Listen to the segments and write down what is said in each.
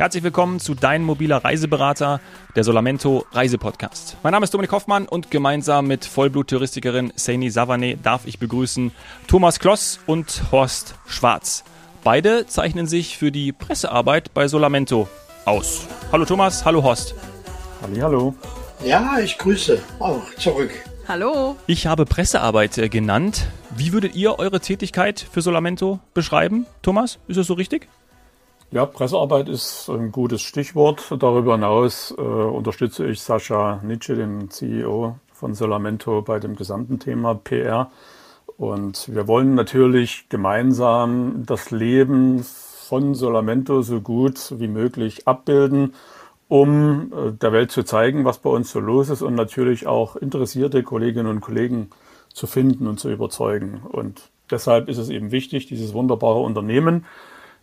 Herzlich willkommen zu Dein mobiler Reiseberater, der Solamento Reisepodcast. Mein Name ist Dominik Hoffmann und gemeinsam mit Vollblut-Touristikerin Saini Savane darf ich begrüßen Thomas Kloss und Horst Schwarz. Beide zeichnen sich für die Pressearbeit bei Solamento aus. Hallo Thomas, hallo Horst. Hallo. Ja, ich grüße auch zurück. Hallo. Ich habe Pressearbeit äh, genannt. Wie würdet ihr eure Tätigkeit für Solamento beschreiben? Thomas, ist das so richtig? Ja, Pressearbeit ist ein gutes Stichwort. Darüber hinaus äh, unterstütze ich Sascha Nitsche, den CEO von Solamento, bei dem gesamten Thema PR. Und wir wollen natürlich gemeinsam das Leben von Solamento so gut wie möglich abbilden, um äh, der Welt zu zeigen, was bei uns so los ist und natürlich auch interessierte Kolleginnen und Kollegen zu finden und zu überzeugen. Und deshalb ist es eben wichtig, dieses wunderbare Unternehmen,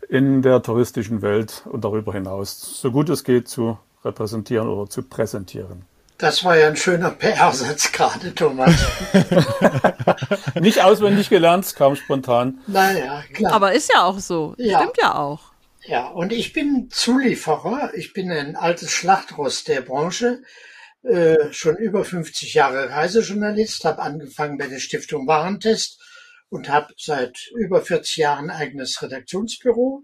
in der touristischen Welt und darüber hinaus so gut es geht zu repräsentieren oder zu präsentieren. Das war ja ein schöner PR-Satz gerade, Thomas. Nicht auswendig gelernt, es kam spontan. Naja, klar. Aber ist ja auch so. Ja. Stimmt ja auch. Ja, und ich bin Zulieferer. Ich bin ein altes Schlachtross der Branche. Äh, schon über 50 Jahre Reisejournalist, habe angefangen bei der Stiftung Warentest und habe seit über 40 Jahren ein eigenes Redaktionsbüro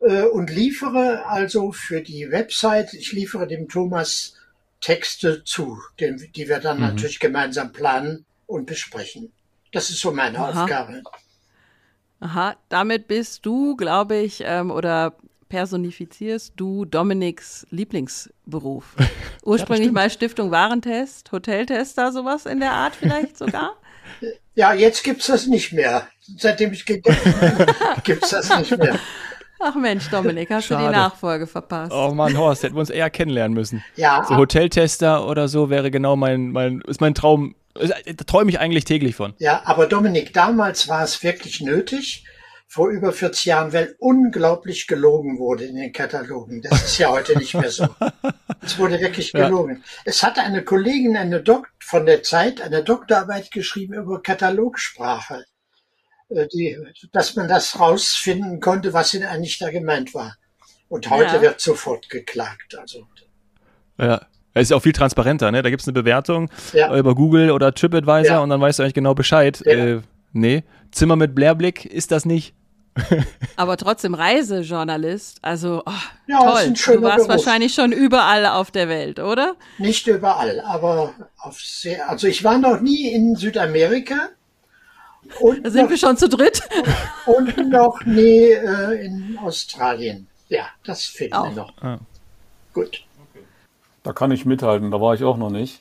äh, und liefere also für die Website, ich liefere dem Thomas Texte zu, den, die wir dann mhm. natürlich gemeinsam planen und besprechen. Das ist so meine Aha. Aufgabe. Aha, damit bist du, glaube ich, ähm, oder personifizierst du Dominiks Lieblingsberuf. Ursprünglich ja, mal Stiftung Warentest, Hoteltester, sowas in der Art vielleicht sogar? Ja, jetzt gibt's das nicht mehr. Seitdem ich gegangen bin, gibt's das nicht mehr. Ach Mensch, Dominik, hast Schade. du die Nachfolge verpasst? Oh Mann, Horst, hätten wir uns eher kennenlernen müssen. Ja. So Hoteltester oder so wäre genau mein, mein, ist mein Traum. Da träume ich eigentlich täglich von. Ja, aber Dominik, damals war es wirklich nötig, vor über 40 Jahren, weil unglaublich gelogen wurde in den Katalogen. Das ist ja heute nicht mehr so. Es wurde wirklich gelogen. Ja. Es hatte eine Kollegin, eine Dok von der Zeit, eine Doktorarbeit geschrieben über Katalogsprache, äh, die, dass man das rausfinden konnte, was denn eigentlich da gemeint war. Und heute ja. wird sofort geklagt. Also. Ja. Es ist auch viel transparenter, ne? Da gibt es eine Bewertung ja. über Google oder TripAdvisor ja. und dann weißt du eigentlich genau Bescheid. Ja. Äh, nee, Zimmer mit Blairblick ist das nicht. Aber trotzdem Reisejournalist, also oh, ja, toll. du warst Beruf. wahrscheinlich schon überall auf der Welt, oder? Nicht überall, aber auf sehr, also ich war noch nie in Südamerika. Und da sind noch, wir schon zu dritt. Und, und noch nie äh, in Australien. Ja, das fehlt auch. mir noch. Ah. Gut. Da kann ich mithalten, da war ich auch noch nicht.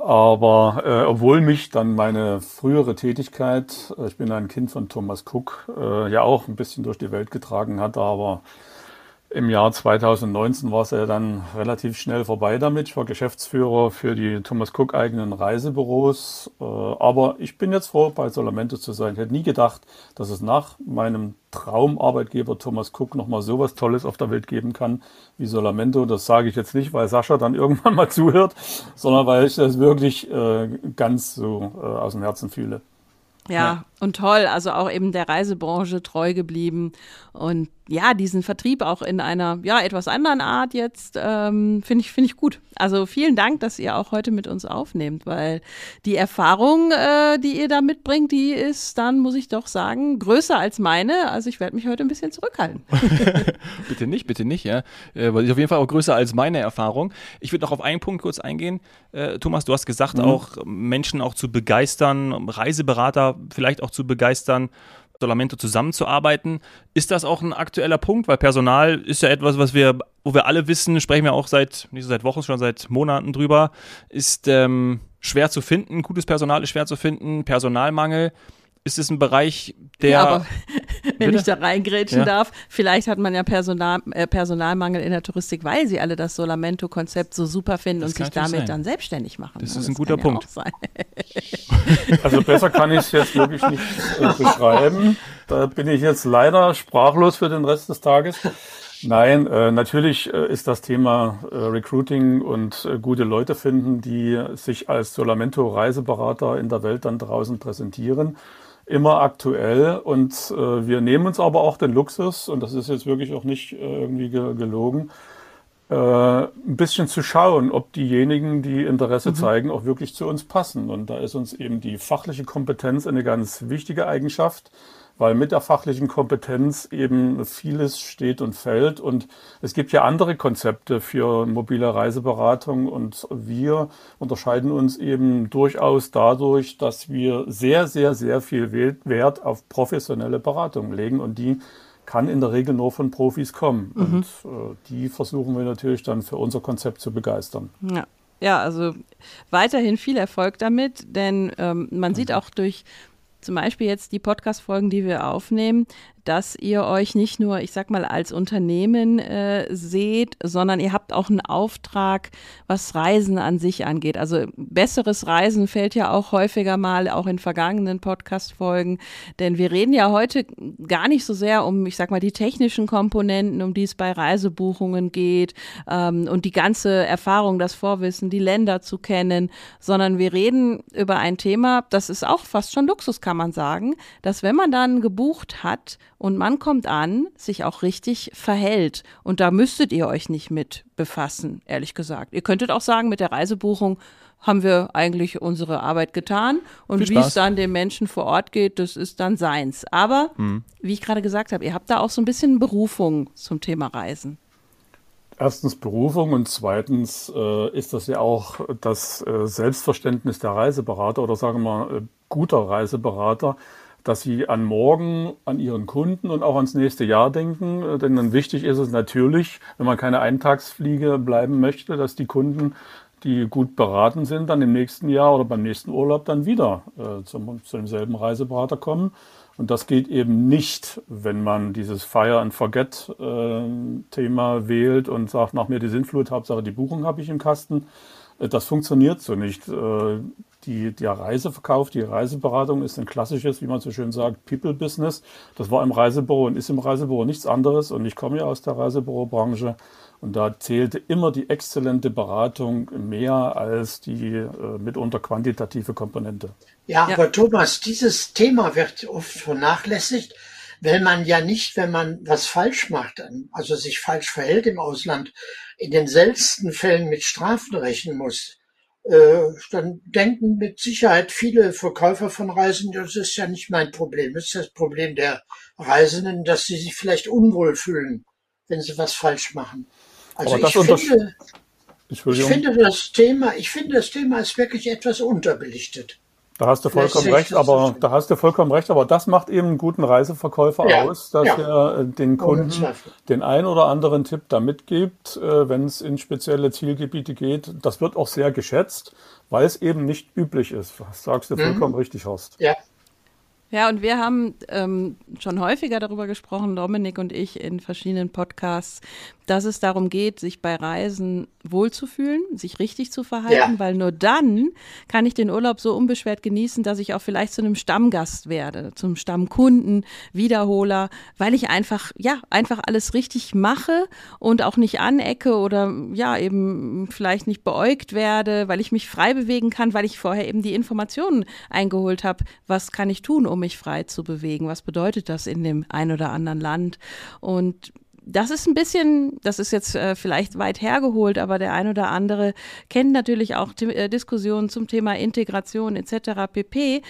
Aber äh, obwohl mich dann meine frühere Tätigkeit, äh, ich bin ein Kind von Thomas Cook, äh, ja auch ein bisschen durch die Welt getragen hat, aber im Jahr 2019 war es ja dann relativ schnell vorbei damit. Ich war Geschäftsführer für die Thomas Cook eigenen Reisebüros. Äh, aber ich bin jetzt froh, bei Solamente zu sein. Ich hätte nie gedacht, dass es nach meinem Traumarbeitgeber Thomas Cook nochmal so was Tolles auf der Welt geben kann wie Solamento. Das sage ich jetzt nicht, weil Sascha dann irgendwann mal zuhört, sondern weil ich das wirklich äh, ganz so äh, aus dem Herzen fühle. Ja, ja, und toll, also auch eben der Reisebranche treu geblieben und ja, diesen Vertrieb auch in einer ja etwas anderen Art jetzt ähm, finde ich finde ich gut. Also vielen Dank, dass ihr auch heute mit uns aufnehmt, weil die Erfahrung, äh, die ihr da mitbringt, die ist dann muss ich doch sagen größer als meine. Also ich werde mich heute ein bisschen zurückhalten. bitte nicht, bitte nicht, ja, äh, weil ist auf jeden Fall auch größer als meine Erfahrung. Ich würde noch auf einen Punkt kurz eingehen. Äh, Thomas, du hast gesagt, mhm. auch Menschen auch zu begeistern, Reiseberater vielleicht auch zu begeistern Solamento zusammenzuarbeiten. Ist das auch ein aktueller Punkt? Weil Personal ist ja etwas, was wir, wo wir alle wissen, sprechen wir auch seit, nicht so seit Wochen, schon seit Monaten drüber, ist ähm, schwer zu finden. Gutes Personal ist schwer zu finden. Personalmangel ist es ein Bereich, der. Ja, aber wenn Bitte? ich da reingrätschen ja. darf, vielleicht hat man ja Personal, äh, Personalmangel in der Touristik, weil sie alle das Solamento-Konzept so super finden das und sich damit sein. dann selbstständig machen. Das, das ist ein guter Punkt. also besser kann ich es jetzt wirklich nicht äh, beschreiben. Da bin ich jetzt leider sprachlos für den Rest des Tages. Nein, äh, natürlich äh, ist das Thema äh, Recruiting und äh, gute Leute finden, die sich als Solamento Reiseberater in der Welt dann draußen präsentieren immer aktuell und äh, wir nehmen uns aber auch den Luxus, und das ist jetzt wirklich auch nicht äh, irgendwie ge gelogen, äh, ein bisschen zu schauen, ob diejenigen, die Interesse mhm. zeigen, auch wirklich zu uns passen. Und da ist uns eben die fachliche Kompetenz eine ganz wichtige Eigenschaft weil mit der fachlichen Kompetenz eben vieles steht und fällt. Und es gibt ja andere Konzepte für mobile Reiseberatung und wir unterscheiden uns eben durchaus dadurch, dass wir sehr, sehr, sehr viel Wert auf professionelle Beratung legen und die kann in der Regel nur von Profis kommen. Mhm. Und äh, die versuchen wir natürlich dann für unser Konzept zu begeistern. Ja. Ja, also weiterhin viel Erfolg damit, denn ähm, man sieht auch durch zum Beispiel jetzt die Podcast-Folgen, die wir aufnehmen, dass ihr euch nicht nur, ich sag mal, als Unternehmen äh, seht, sondern ihr habt auch einen Auftrag, was Reisen an sich angeht. Also besseres Reisen fällt ja auch häufiger mal, auch in vergangenen Podcast-Folgen. Denn wir reden ja heute gar nicht so sehr um, ich sag mal, die technischen Komponenten, um die es bei Reisebuchungen geht ähm, und die ganze Erfahrung, das Vorwissen, die Länder zu kennen, sondern wir reden über ein Thema, das ist auch fast schon Luxus, kann man sagen, dass wenn man dann gebucht hat und man kommt an, sich auch richtig verhält. Und da müsstet ihr euch nicht mit befassen, ehrlich gesagt. Ihr könntet auch sagen, mit der Reisebuchung haben wir eigentlich unsere Arbeit getan. Und wie es dann dem Menschen vor Ort geht, das ist dann seins. Aber, mhm. wie ich gerade gesagt habe, ihr habt da auch so ein bisschen Berufung zum Thema Reisen. Erstens Berufung und zweitens äh, ist das ja auch das äh, Selbstverständnis der Reiseberater oder sagen wir mal äh, guter Reiseberater, dass sie an morgen, an ihren Kunden und auch ans nächste Jahr denken. Äh, denn dann wichtig ist es natürlich, wenn man keine Eintagsfliege bleiben möchte, dass die Kunden, die gut beraten sind, dann im nächsten Jahr oder beim nächsten Urlaub dann wieder äh, zum, zu demselben Reiseberater kommen. Und das geht eben nicht, wenn man dieses Fire and Forget äh, Thema wählt und sagt, nach mir die Sintflut, Hauptsache die Buchung habe ich im Kasten. Äh, das funktioniert so nicht. Die, der Reiseverkauf, die Reiseberatung ist ein klassisches, wie man so schön sagt, People-Business. Das war im Reisebüro und ist im Reisebüro nichts anderes. Und ich komme ja aus der Reisebürobranche. Und da zählte immer die exzellente Beratung mehr als die äh, mitunter quantitative Komponente. Ja, ja, aber Thomas, dieses Thema wird oft vernachlässigt, weil man ja nicht, wenn man was falsch macht, also sich falsch verhält im Ausland, in den seltensten Fällen mit Strafen rechnen muss. Äh, dann denken mit Sicherheit viele Verkäufer von Reisen, das ist ja nicht mein Problem, das ist das Problem der Reisenden, dass sie sich vielleicht unwohl fühlen, wenn sie was falsch machen. Also ich finde, ich finde das Thema, ich finde das Thema ist wirklich etwas unterbelichtet. Da hast du vollkommen recht, aber da hast du vollkommen recht, aber das macht eben einen guten Reiseverkäufer ja, aus, dass ja. er äh, den Kunden den ein oder anderen Tipp da mitgibt, äh, wenn es in spezielle Zielgebiete geht. Das wird auch sehr geschätzt, weil es eben nicht üblich ist. Das sagst du mhm. vollkommen richtig, Horst. Ja. Ja, und wir haben ähm, schon häufiger darüber gesprochen, Dominik und ich, in verschiedenen Podcasts, dass es darum geht, sich bei Reisen wohlzufühlen, sich richtig zu verhalten, ja. weil nur dann kann ich den Urlaub so unbeschwert genießen, dass ich auch vielleicht zu einem Stammgast werde, zum Stammkunden, Wiederholer, weil ich einfach, ja, einfach alles richtig mache und auch nicht anecke oder ja, eben vielleicht nicht beäugt werde, weil ich mich frei bewegen kann, weil ich vorher eben die Informationen eingeholt habe, was kann ich tun, um mich frei zu bewegen, was bedeutet das in dem ein oder anderen Land und das ist ein bisschen, das ist jetzt äh, vielleicht weit hergeholt, aber der ein oder andere kennt natürlich auch äh, Diskussionen zum Thema Integration etc. pp.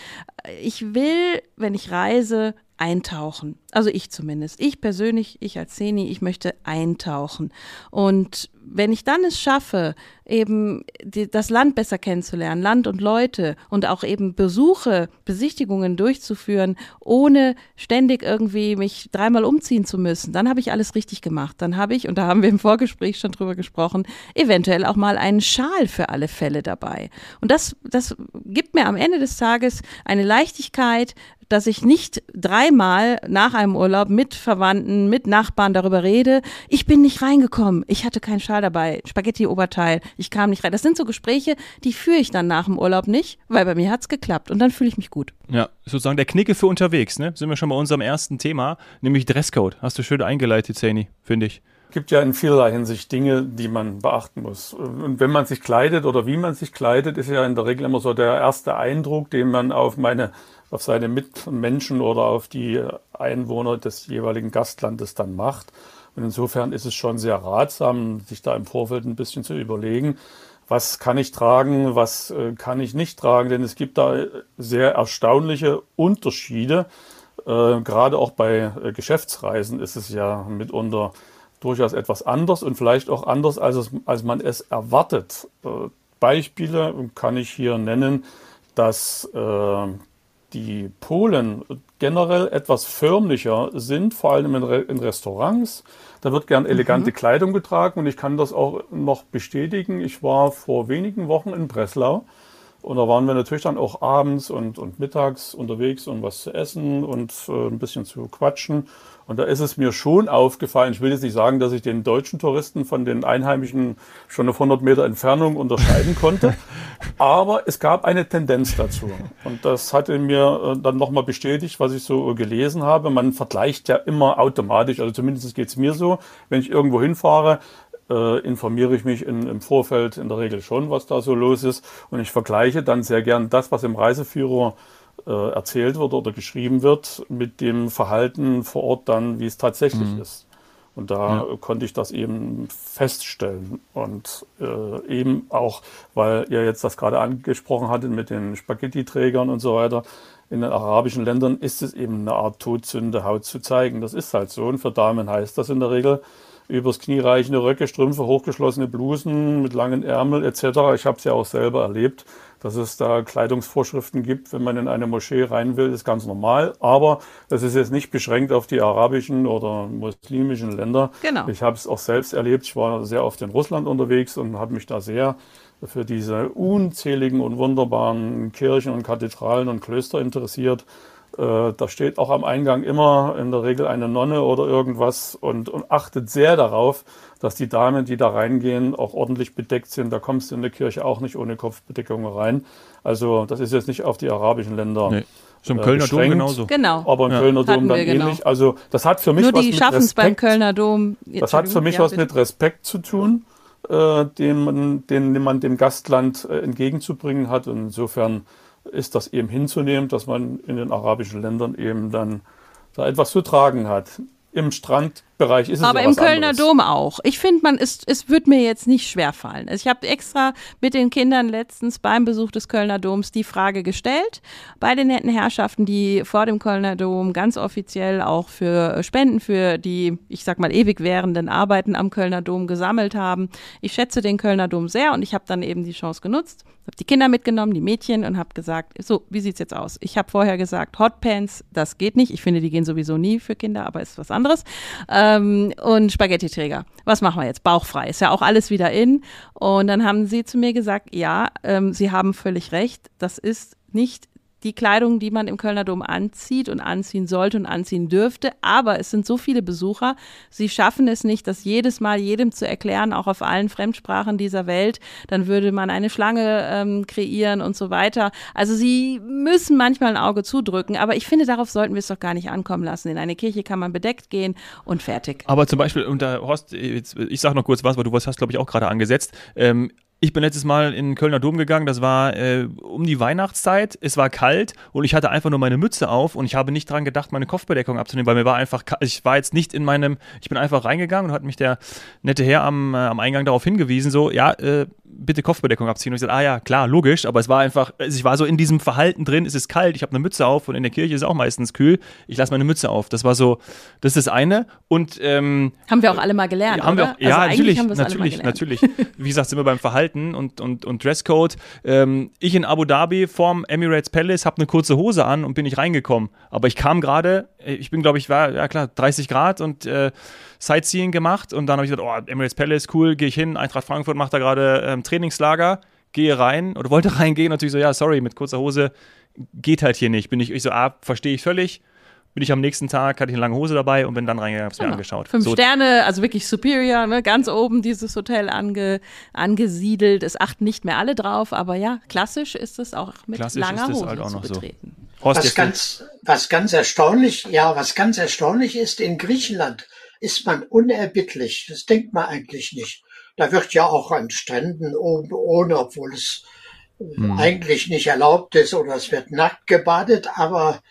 Ich will, wenn ich reise, eintauchen. Also ich zumindest. Ich persönlich, ich als Seni, ich möchte eintauchen. Und wenn ich dann es schaffe, eben die, das Land besser kennenzulernen, Land und Leute und auch eben Besuche, Besichtigungen durchzuführen, ohne ständig irgendwie mich dreimal umziehen zu müssen, dann habe ich alles richtig gemacht. Dann habe ich, und da haben wir im Vorgespräch schon drüber gesprochen, eventuell auch mal einen Schal für alle Fälle dabei. Und das, das gibt mir am Ende des Tages eine Leichtigkeit, dass ich nicht dreimal nach einem Urlaub mit Verwandten, mit Nachbarn darüber rede, ich bin nicht reingekommen, ich hatte keinen Schal dabei, Spaghetti-Oberteil, ich kam nicht rein. Das sind so Gespräche, die führe ich dann nach dem Urlaub nicht, weil bei mir hat es geklappt und dann fühle ich mich gut. Ja, sozusagen der Knicke für unterwegs, ne? Sind wir schon bei unserem ersten Thema, nämlich Dresscode. Hast du schön eingeleitet, Zeni, finde ich. Gibt ja in vielerlei Hinsicht Dinge, die man beachten muss. Und wenn man sich kleidet oder wie man sich kleidet, ist ja in der Regel immer so der erste Eindruck, den man auf meine, auf seine Mitmenschen oder auf die Einwohner des jeweiligen Gastlandes dann macht. Und insofern ist es schon sehr ratsam, sich da im Vorfeld ein bisschen zu überlegen, was kann ich tragen, was äh, kann ich nicht tragen, denn es gibt da sehr erstaunliche Unterschiede. Äh, gerade auch bei äh, Geschäftsreisen ist es ja mitunter durchaus etwas anders und vielleicht auch anders, als, es, als man es erwartet. Äh, Beispiele kann ich hier nennen, dass äh, die Polen generell etwas förmlicher sind, vor allem in, Re in Restaurants. Da wird gern elegante mhm. Kleidung getragen und ich kann das auch noch bestätigen. Ich war vor wenigen Wochen in Breslau und da waren wir natürlich dann auch abends und, und mittags unterwegs, um was zu essen und äh, ein bisschen zu quatschen. Und da ist es mir schon aufgefallen, ich will jetzt nicht sagen, dass ich den deutschen Touristen von den Einheimischen schon auf 100 Meter Entfernung unterscheiden konnte, aber es gab eine Tendenz dazu. Und das hatte mir äh, dann nochmal bestätigt, was ich so gelesen habe. Man vergleicht ja immer automatisch, also zumindest geht es mir so, wenn ich irgendwo hinfahre, äh, informiere ich mich in, im Vorfeld in der Regel schon, was da so los ist. Und ich vergleiche dann sehr gern das, was im Reiseführer äh, erzählt wird oder geschrieben wird, mit dem Verhalten vor Ort dann, wie es tatsächlich mhm. ist. Und da ja. konnte ich das eben feststellen. Und äh, eben auch, weil ihr jetzt das gerade angesprochen hattet mit den Spaghetti-Trägern und so weiter, in den arabischen Ländern ist es eben eine Art Todsünde, Haut zu zeigen. Das ist halt so. Und für Damen heißt das in der Regel, übers Knie reichende Röcke, Strümpfe, hochgeschlossene Blusen mit langen Ärmel etc. Ich habe es ja auch selber erlebt, dass es da Kleidungsvorschriften gibt, wenn man in eine Moschee rein will, ist ganz normal. Aber das ist jetzt nicht beschränkt auf die arabischen oder muslimischen Länder. Genau. Ich habe es auch selbst erlebt. Ich war sehr oft in Russland unterwegs und habe mich da sehr für diese unzähligen und wunderbaren Kirchen und Kathedralen und Klöster interessiert da steht auch am Eingang immer in der Regel eine Nonne oder irgendwas und, und, achtet sehr darauf, dass die Damen, die da reingehen, auch ordentlich bedeckt sind. Da kommst du in der Kirche auch nicht ohne Kopfbedeckung rein. Also das ist jetzt nicht auf die arabischen Länder. Nee. Zum äh, Kölner Dom genauso. Genau. Aber im ja. Kölner Dom dann genau. ähnlich. Also das hat für mich Nur was die mit schaffen es beim Kölner Dom. Das hat für mich ja, was bitte. mit Respekt zu tun, äh, den, man, den man dem Gastland äh, entgegenzubringen hat. Und insofern ist das eben hinzunehmen, dass man in den arabischen Ländern eben dann da etwas zu tragen hat. Im Strandbereich ist es Aber ja im Kölner anderes. Dom auch. Ich finde, man ist, es wird mir jetzt nicht schwerfallen. Also ich habe extra mit den Kindern letztens beim Besuch des Kölner Doms die Frage gestellt. Bei den netten Herrschaften, die vor dem Kölner Dom ganz offiziell auch für Spenden für die, ich sag mal, ewig währenden Arbeiten am Kölner Dom gesammelt haben. Ich schätze den Kölner Dom sehr und ich habe dann eben die Chance genutzt habe die Kinder mitgenommen, die Mädchen und habe gesagt, so, wie sieht's jetzt aus? Ich habe vorher gesagt, Hotpants, das geht nicht. Ich finde, die gehen sowieso nie für Kinder, aber ist was anderes. Ähm, und Spaghetti-Träger. Was machen wir jetzt? Bauchfrei. Ist ja auch alles wieder in. Und dann haben sie zu mir gesagt, ja, ähm, sie haben völlig recht. Das ist nicht die Kleidung, die man im Kölner Dom anzieht und anziehen sollte und anziehen dürfte. Aber es sind so viele Besucher, sie schaffen es nicht, das jedes Mal jedem zu erklären, auch auf allen Fremdsprachen dieser Welt. Dann würde man eine Schlange ähm, kreieren und so weiter. Also sie müssen manchmal ein Auge zudrücken, aber ich finde, darauf sollten wir es doch gar nicht ankommen lassen. In eine Kirche kann man bedeckt gehen und fertig. Aber zum Beispiel unter Horst, ich sage noch kurz was, weil du was hast, glaube ich, auch gerade angesetzt. Ähm, ich bin letztes Mal in den Kölner Dom gegangen, das war äh, um die Weihnachtszeit, es war kalt und ich hatte einfach nur meine Mütze auf und ich habe nicht daran gedacht, meine Kopfbedeckung abzunehmen, weil mir war einfach, ich war jetzt nicht in meinem, ich bin einfach reingegangen und hat mich der nette Herr am, äh, am Eingang darauf hingewiesen, so, ja, äh, bitte Kopfbedeckung abziehen. Und ich sagte, ah ja, klar, logisch, aber es war einfach, also ich war so in diesem Verhalten drin, es ist kalt, ich habe eine Mütze auf und in der Kirche ist es auch meistens kühl, ich lasse meine Mütze auf. Das war so, das ist das eine. Und ähm, haben wir auch alle mal gelernt, haben oder? Wir auch, ja, also natürlich, natürlich, natürlich. Wie gesagt, sind wir beim Verhalten und, und, und Dresscode. Ähm, ich in Abu Dhabi vorm Emirates Palace habe eine kurze Hose an und bin nicht reingekommen. Aber ich kam gerade, ich bin, glaube ich, war, ja klar, 30 Grad und äh, Sightseeing gemacht und dann habe ich gesagt, oh, Emirates Palace, cool, gehe ich hin, Eintracht Frankfurt macht da gerade ähm, Trainingslager, gehe rein oder wollte reingehen, natürlich so, ja, sorry, mit kurzer Hose geht halt hier nicht. Bin ich, ich so, ah, verstehe ich völlig. Bin ich am nächsten Tag, hatte ich eine lange Hose dabei und bin dann reingegangen, hab's mir genau. angeschaut. Fünf so. Sterne, also wirklich superior, ne? ganz oben dieses Hotel ange, angesiedelt. Es achten nicht mehr alle drauf, aber ja, klassisch ist es auch mit klassisch langer Hose halt auch noch zu betreten. So. was, ganz, was ganz erstaunlich, ja, was ganz erstaunlich ist in Griechenland, ist man unerbittlich. Das denkt man eigentlich nicht. Da wird ja auch an Stränden oben ohne, obwohl es hm. eigentlich nicht erlaubt ist oder es wird nackt gebadet, aber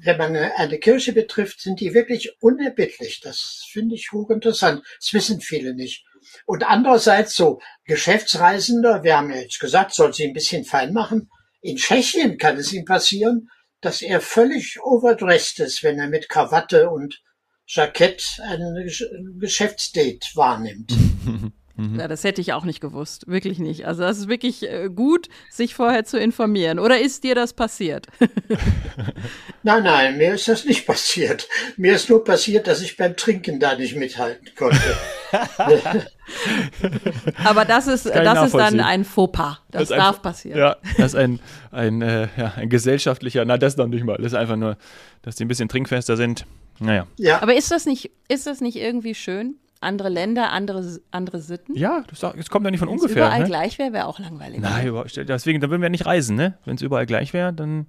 wenn man eine Kirche betrifft, sind die wirklich unerbittlich. Das finde ich hochinteressant. Das wissen viele nicht. Und andererseits so Geschäftsreisender, wir haben ja jetzt gesagt, soll sie ein bisschen fein machen. In Tschechien kann es ihm passieren, dass er völlig overdressed ist, wenn er mit Krawatte und Jackett ein Geschäftsdate wahrnimmt. Mhm. Ja, das hätte ich auch nicht gewusst. Wirklich nicht. Also das ist wirklich äh, gut, sich vorher zu informieren. Oder ist dir das passiert? nein, nein, mir ist das nicht passiert. Mir ist nur passiert, dass ich beim Trinken da nicht mithalten konnte. Aber das ist, das ist dann ein Fauxpas. Das, das darf ein, passieren. Ja, das ist ein, ein, äh, ja, ein gesellschaftlicher, na das noch nicht mal. Das ist einfach nur, dass die ein bisschen trinkfester sind. Naja. Ja. Aber ist das nicht, ist das nicht irgendwie schön? andere Länder, andere, andere Sitten. Ja, das, das kommt ja nicht von Wenn's ungefähr. Wenn überall ne? gleich wäre, wäre auch langweilig. Nein, deswegen, da würden wir nicht reisen, ne? Wenn es überall gleich wäre, dann.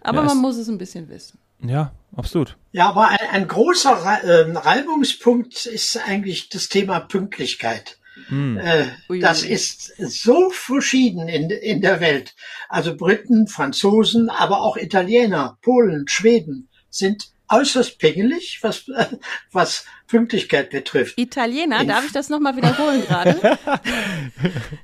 Aber ja, man muss es ein bisschen wissen. Ja, absolut. Ja, aber ein, ein großer äh, Reibungspunkt ist eigentlich das Thema Pünktlichkeit. Hm. Äh, das ist so verschieden in, in der Welt. Also Briten, Franzosen, aber auch Italiener, Polen, Schweden sind äußerst pingelig, was, was Pünktlichkeit betrifft. Italiener, darf ich das nochmal wiederholen gerade?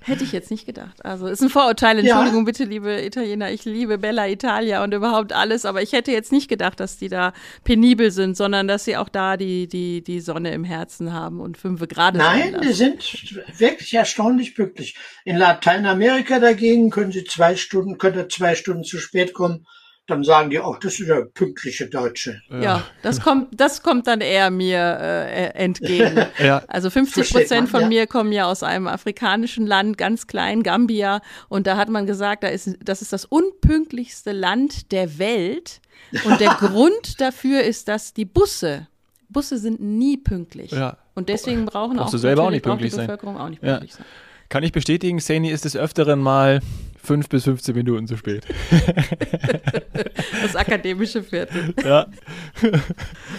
Hätte ich jetzt nicht gedacht. Also ist ein Vorurteil, Entschuldigung ja. bitte, liebe Italiener, ich liebe Bella Italia und überhaupt alles, aber ich hätte jetzt nicht gedacht, dass die da penibel sind, sondern dass sie auch da die, die, die Sonne im Herzen haben und fünf Grad. Nein, die sind wirklich erstaunlich pünktlich. In Lateinamerika dagegen können sie zwei Stunden, könnte zwei Stunden zu spät kommen dann sagen die auch, das ist ja pünktliche Deutsche. Ja, ja das kommt, das kommt dann eher mir äh, entgegen. ja. Also 50 Prozent von ja. mir kommen ja aus einem afrikanischen Land, ganz klein, Gambia. Und da hat man gesagt, da ist, das ist das unpünktlichste Land der Welt. Und der Grund dafür ist, dass die Busse, Busse sind nie pünktlich. Ja. Und deswegen brauchen auch, du selber auch nicht pünktlich die Bevölkerung sein. auch nicht pünktlich sein. Kann ich bestätigen, Sani ist des Öfteren mal fünf bis 15 Minuten zu spät. das akademische Viertel. Ja.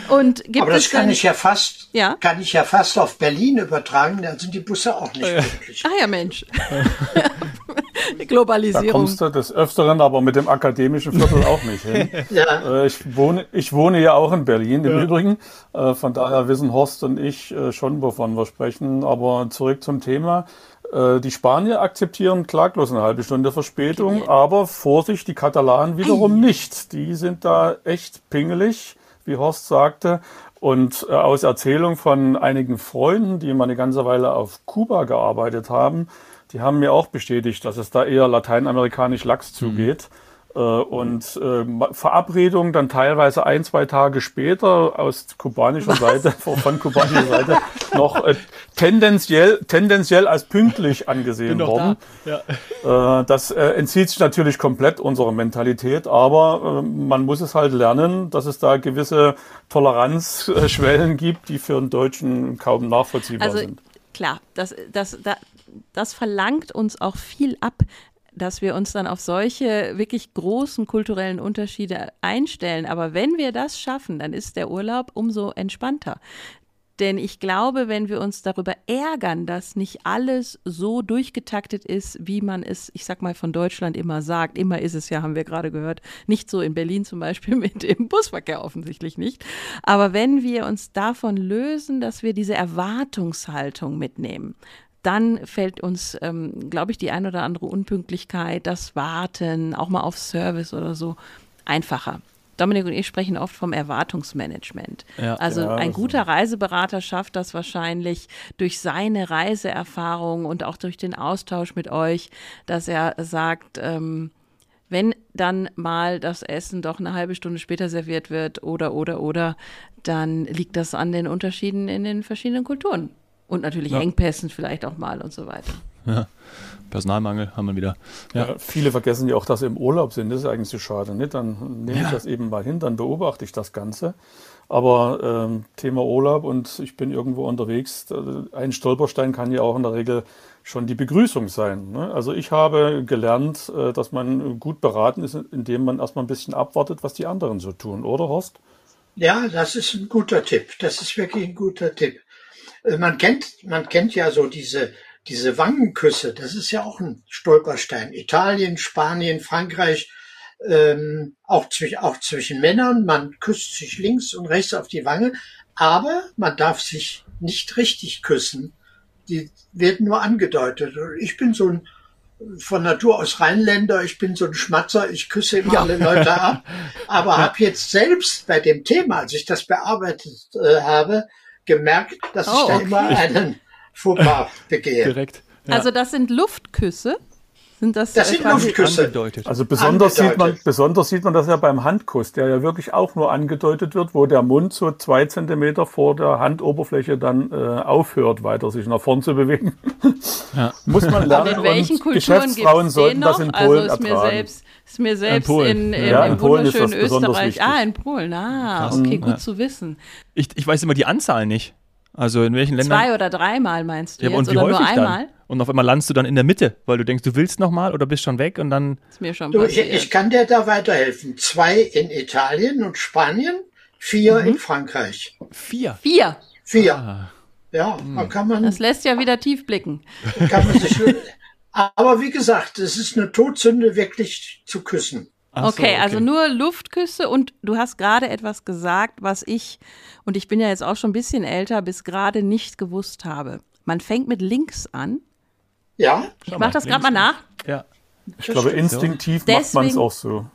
Und gibt Aber das kann ich ja fast, ja? kann ich ja fast auf Berlin übertragen, da sind die Busse auch nicht pünktlich. Ah ja, Mensch. Globalisierung. Da kommst du des Öfteren, aber mit dem akademischen Viertel auch nicht hin. ja. Äh, ich, wohne, ich wohne ja auch in Berlin im ja. Übrigen. Äh, von daher wissen Horst und ich äh, schon, wovon wir sprechen. Aber zurück zum Thema. Äh, die Spanier akzeptieren klaglos eine halbe Stunde Verspätung, okay. aber Vorsicht, die Katalanen wiederum nicht. Die sind da echt pingelig, wie Horst sagte. Und äh, aus Erzählung von einigen Freunden, die mal eine ganze Weile auf Kuba gearbeitet haben, die haben mir auch bestätigt, dass es da eher lateinamerikanisch Lachs mhm. zugeht. Mhm. Äh, und äh, Verabredungen dann teilweise ein, zwei Tage später aus kubanischer Was? Seite, von kubanischer Seite noch äh, tendenziell, tendenziell als pünktlich angesehen worden. Da. Ja. Äh, das äh, entzieht sich natürlich komplett unserer Mentalität, aber äh, man muss es halt lernen, dass es da gewisse Toleranzschwellen gibt, die für einen Deutschen kaum nachvollziehbar also, sind. Klar, das, das, das, das verlangt uns auch viel ab, dass wir uns dann auf solche wirklich großen kulturellen Unterschiede einstellen. Aber wenn wir das schaffen, dann ist der Urlaub umso entspannter. Denn ich glaube, wenn wir uns darüber ärgern, dass nicht alles so durchgetaktet ist, wie man es, ich sag mal, von Deutschland immer sagt, immer ist es ja, haben wir gerade gehört, nicht so in Berlin zum Beispiel mit dem Busverkehr offensichtlich nicht. Aber wenn wir uns davon lösen, dass wir diese Erwartungshaltung mitnehmen, dann fällt uns, ähm, glaube ich, die ein oder andere Unpünktlichkeit, das Warten, auch mal auf Service oder so, einfacher. Dominik und ich sprechen oft vom Erwartungsmanagement. Ja, also ja, ein guter Reiseberater schafft das wahrscheinlich durch seine Reiseerfahrung und auch durch den Austausch mit euch, dass er sagt, ähm, wenn dann mal das Essen doch eine halbe Stunde später serviert wird oder oder oder, dann liegt das an den Unterschieden in den verschiedenen Kulturen. Und natürlich ja. Engpässen vielleicht auch mal und so weiter. Ja. Personalmangel haben wir wieder. Ja. ja. viele vergessen ja auch, dass sie im Urlaub sind. Das ist eigentlich so schade. Nicht? Dann nehme ich das eben mal hin, dann beobachte ich das Ganze. Aber ähm, Thema Urlaub und ich bin irgendwo unterwegs, äh, ein Stolperstein kann ja auch in der Regel schon die Begrüßung sein. Ne? Also ich habe gelernt, äh, dass man gut beraten ist, indem man erstmal ein bisschen abwartet, was die anderen so tun, oder Horst? Ja, das ist ein guter Tipp. Das ist wirklich ein guter Tipp. Äh, man kennt, man kennt ja so diese, diese Wangenküsse. Das ist ja auch ein Stolperstein. Italien, Spanien, Frankreich, ähm, auch, zwischen, auch zwischen Männern. Man küsst sich links und rechts auf die Wange. Aber man darf sich nicht richtig küssen. Die werden nur angedeutet. Ich bin so ein von Natur aus Rheinländer, ich bin so ein Schmatzer, ich küsse immer ja. alle Leute ab, aber habe jetzt selbst bei dem Thema, als ich das bearbeitet äh, habe, gemerkt, dass oh, ich da okay. immer einen Fauxpas begehe. Direkt. Ja. Also das sind Luftküsse? Sind das, das sind Luftküsse. Angedeutet. Also besonders angedeutet. sieht, man, besonders sieht man das ja beim Handkuss, der ja wirklich auch nur angedeutet wird, wo der Mund so zwei Zentimeter vor der Handoberfläche dann äh, aufhört, weiter sich nach vorn zu bewegen. Ja. Muss man lernen. Aber in welchen Kulturen Geschäftsfrauen sollten das in Polen also ist mir selbst, ist mir selbst in, in, in, ja, in im wunderschönen Österreich. Ah, in Polen. Ah, okay, gut ja. zu wissen. Ich, ich weiß immer die Anzahl nicht. Also in welchen Ländern? Zwei oder dreimal meinst du ja, jetzt? Und wie oder häufig nur einmal? Dann? Und auf einmal landest du dann in der Mitte, weil du denkst, du willst nochmal oder bist schon weg und dann. Ist mir schon du, ich, ich, kann dir da weiterhelfen. Zwei in Italien und Spanien, vier mhm. in Frankreich. Vier? Vier. Vier. Ah. Ja, mhm. da kann man. Das lässt ja wieder tief blicken. Kann man sich, aber wie gesagt, es ist eine Todsünde, wirklich zu küssen. Okay, so, okay, also nur Luftküsse und du hast gerade etwas gesagt, was ich, und ich bin ja jetzt auch schon ein bisschen älter, bis gerade nicht gewusst habe. Man fängt mit links an. Ja. Ich mache das gerade mal nach. Ja. Ich glaube, instinktiv Deswegen, macht man es auch so.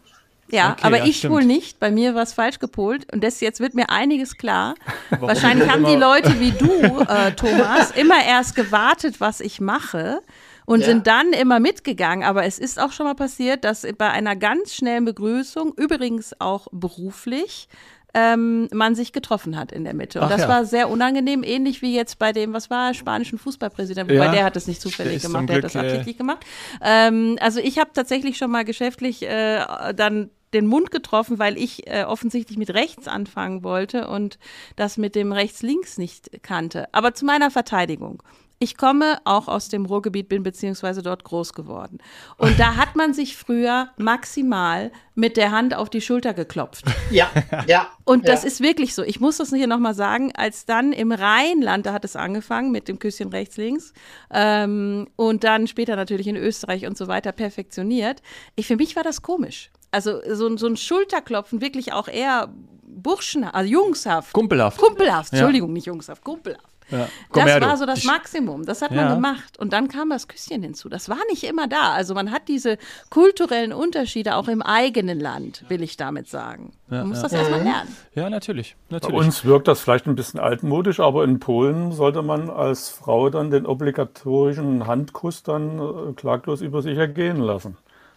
Ja, okay, aber ja, ich stimmt. wohl nicht. Bei mir war es falsch gepolt. Und das, jetzt wird mir einiges klar. Wahrscheinlich haben die Leute wie du, äh, Thomas, immer erst gewartet, was ich mache und ja. sind dann immer mitgegangen. Aber es ist auch schon mal passiert, dass bei einer ganz schnellen Begrüßung, übrigens auch beruflich, ähm, man sich getroffen hat in der Mitte. Und Ach das ja. war sehr unangenehm, ähnlich wie jetzt bei dem, was war, spanischen Fußballpräsident, wobei ja. der hat das nicht zufällig der gemacht, der Glück, hat das absichtlich äh gemacht. Ähm, also ich habe tatsächlich schon mal geschäftlich äh, dann den Mund getroffen, weil ich äh, offensichtlich mit rechts anfangen wollte und das mit dem rechts-links nicht kannte. Aber zu meiner Verteidigung. Ich komme auch aus dem Ruhrgebiet, bin beziehungsweise dort groß geworden. Und da hat man sich früher maximal mit der Hand auf die Schulter geklopft. Ja, ja. Und das ja. ist wirklich so. Ich muss das hier nochmal sagen, als dann im Rheinland, da hat es angefangen mit dem Küsschen rechts, links, ähm, und dann später natürlich in Österreich und so weiter perfektioniert. Ich, für mich war das komisch. Also so, so ein Schulterklopfen, wirklich auch eher Burschen, also jungshaft. Kumpelhaft. Kumpelhaft, Entschuldigung, ja. nicht jungshaft, kumpelhaft. Ja. Das war so das Maximum. Das hat man ja. gemacht. Und dann kam das Küsschen hinzu. Das war nicht immer da. Also man hat diese kulturellen Unterschiede auch im eigenen Land, will ich damit sagen. Man muss das erstmal lernen. Ja, natürlich, natürlich. Bei uns wirkt das vielleicht ein bisschen altmodisch, aber in Polen sollte man als Frau dann den obligatorischen Handkuss dann äh, klaglos über sich ergehen lassen.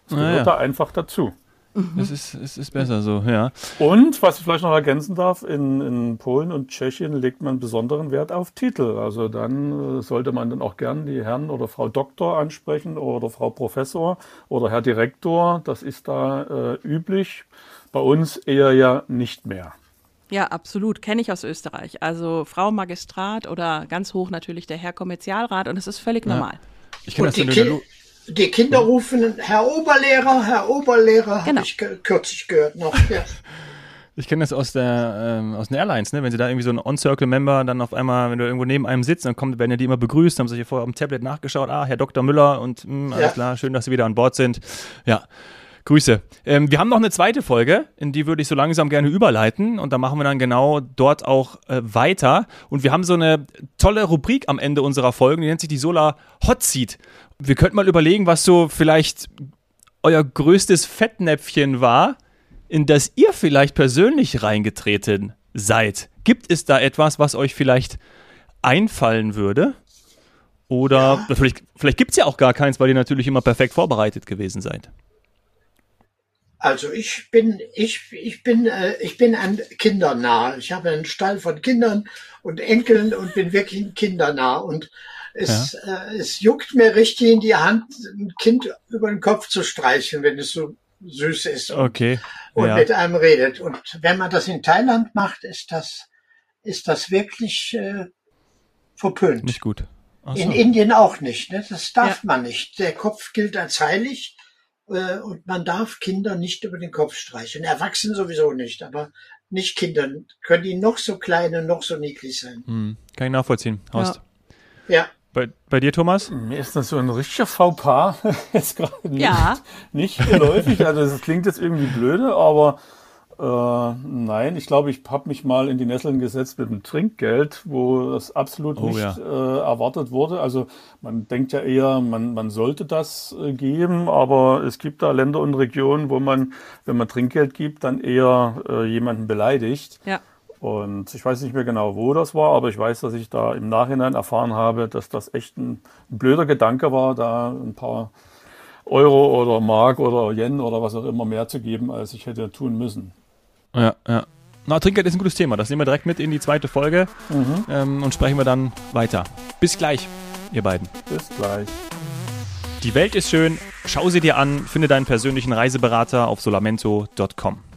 Das gehört da einfach dazu. Mhm. Es, ist, es ist besser so, ja. Und, was ich vielleicht noch ergänzen darf, in, in Polen und Tschechien legt man besonderen Wert auf Titel. Also dann äh, sollte man dann auch gern die Herrn oder Frau Doktor ansprechen oder Frau Professor oder Herr Direktor. Das ist da äh, üblich. Bei uns eher ja nicht mehr. Ja, absolut. Kenne ich aus Österreich. Also Frau Magistrat oder ganz hoch natürlich der Herr Kommerzialrat und es ist völlig ja. normal. Ich kenne das in der die Kinder rufen Herr Oberlehrer, Herr Oberlehrer, genau. habe ich kürzlich gehört noch. Ja. Ich kenne das aus der ähm, aus den Airlines, ne? Wenn sie da irgendwie so ein On-Circle-Member dann auf einmal, wenn du irgendwo neben einem sitzt, dann kommt, werden ja die immer begrüßt, haben sich vorher am Tablet nachgeschaut, ah, Herr Dr. Müller und mh, hm, alles ja. klar, schön, dass Sie wieder an Bord sind. Ja. Grüße. Ähm, wir haben noch eine zweite Folge, in die würde ich so langsam gerne überleiten und da machen wir dann genau dort auch äh, weiter. Und wir haben so eine tolle Rubrik am Ende unserer Folgen, die nennt sich die Solar Hot Seat wir könnten mal überlegen, was so vielleicht euer größtes Fettnäpfchen war, in das ihr vielleicht persönlich reingetreten seid. Gibt es da etwas, was euch vielleicht einfallen würde? Oder ja. vielleicht, vielleicht gibt es ja auch gar keins, weil ihr natürlich immer perfekt vorbereitet gewesen seid. Also ich bin, ich, ich bin, äh, ich bin ein Kindernah. Ich habe einen Stall von Kindern und Enkeln und bin wirklich kindernah. Und es, ja. äh, es juckt mir richtig in die Hand, ein Kind über den Kopf zu streicheln, wenn es so süß ist und, okay. und ja. mit einem redet. Und wenn man das in Thailand macht, ist das, ist das wirklich äh, verpönt. Nicht gut. So. In Indien auch nicht. Ne? Das darf ja. man nicht. Der Kopf gilt als heilig äh, und man darf Kinder nicht über den Kopf streicheln. Erwachsene sowieso nicht, aber nicht Kindern. Können die noch so klein und noch so niedlich sein. Hm, kann ich nachvollziehen. Horst. Ja. Bei, bei dir, Thomas? Mir ist das so ein richtiger Fauxpas jetzt gerade nicht, Ja. nicht geläufig. Also das klingt jetzt irgendwie blöde, aber äh, nein, ich glaube, ich habe mich mal in die Nesseln gesetzt mit dem Trinkgeld, wo das absolut Oh, nicht ja. äh, erwartet wurde. Also man denkt ja eher, man, man sollte das äh, geben, aber es gibt da Länder und Regionen, wo man, wenn man Trinkgeld gibt, dann eher äh, jemanden beleidigt. Ja. Und ich weiß nicht mehr genau, wo das war, aber ich weiß, dass ich da im Nachhinein erfahren habe, dass das echt ein, blöder Gedanke war, da ein paar Euro oder Mark oder Yen oder was auch immer mehr zu geben, als ich hätte tun müssen. Ja, ja. Na, Trinkgeld ist ein gutes Thema. Das nehmen wir direkt mit in die zweite Folge ähm, und sprechen wir dann weiter. Bis gleich, ihr beiden. Bis gleich. Die Welt ist schön. Schau sie dir an. Finde deinen persönlichen Reiseberater auf solamento.com.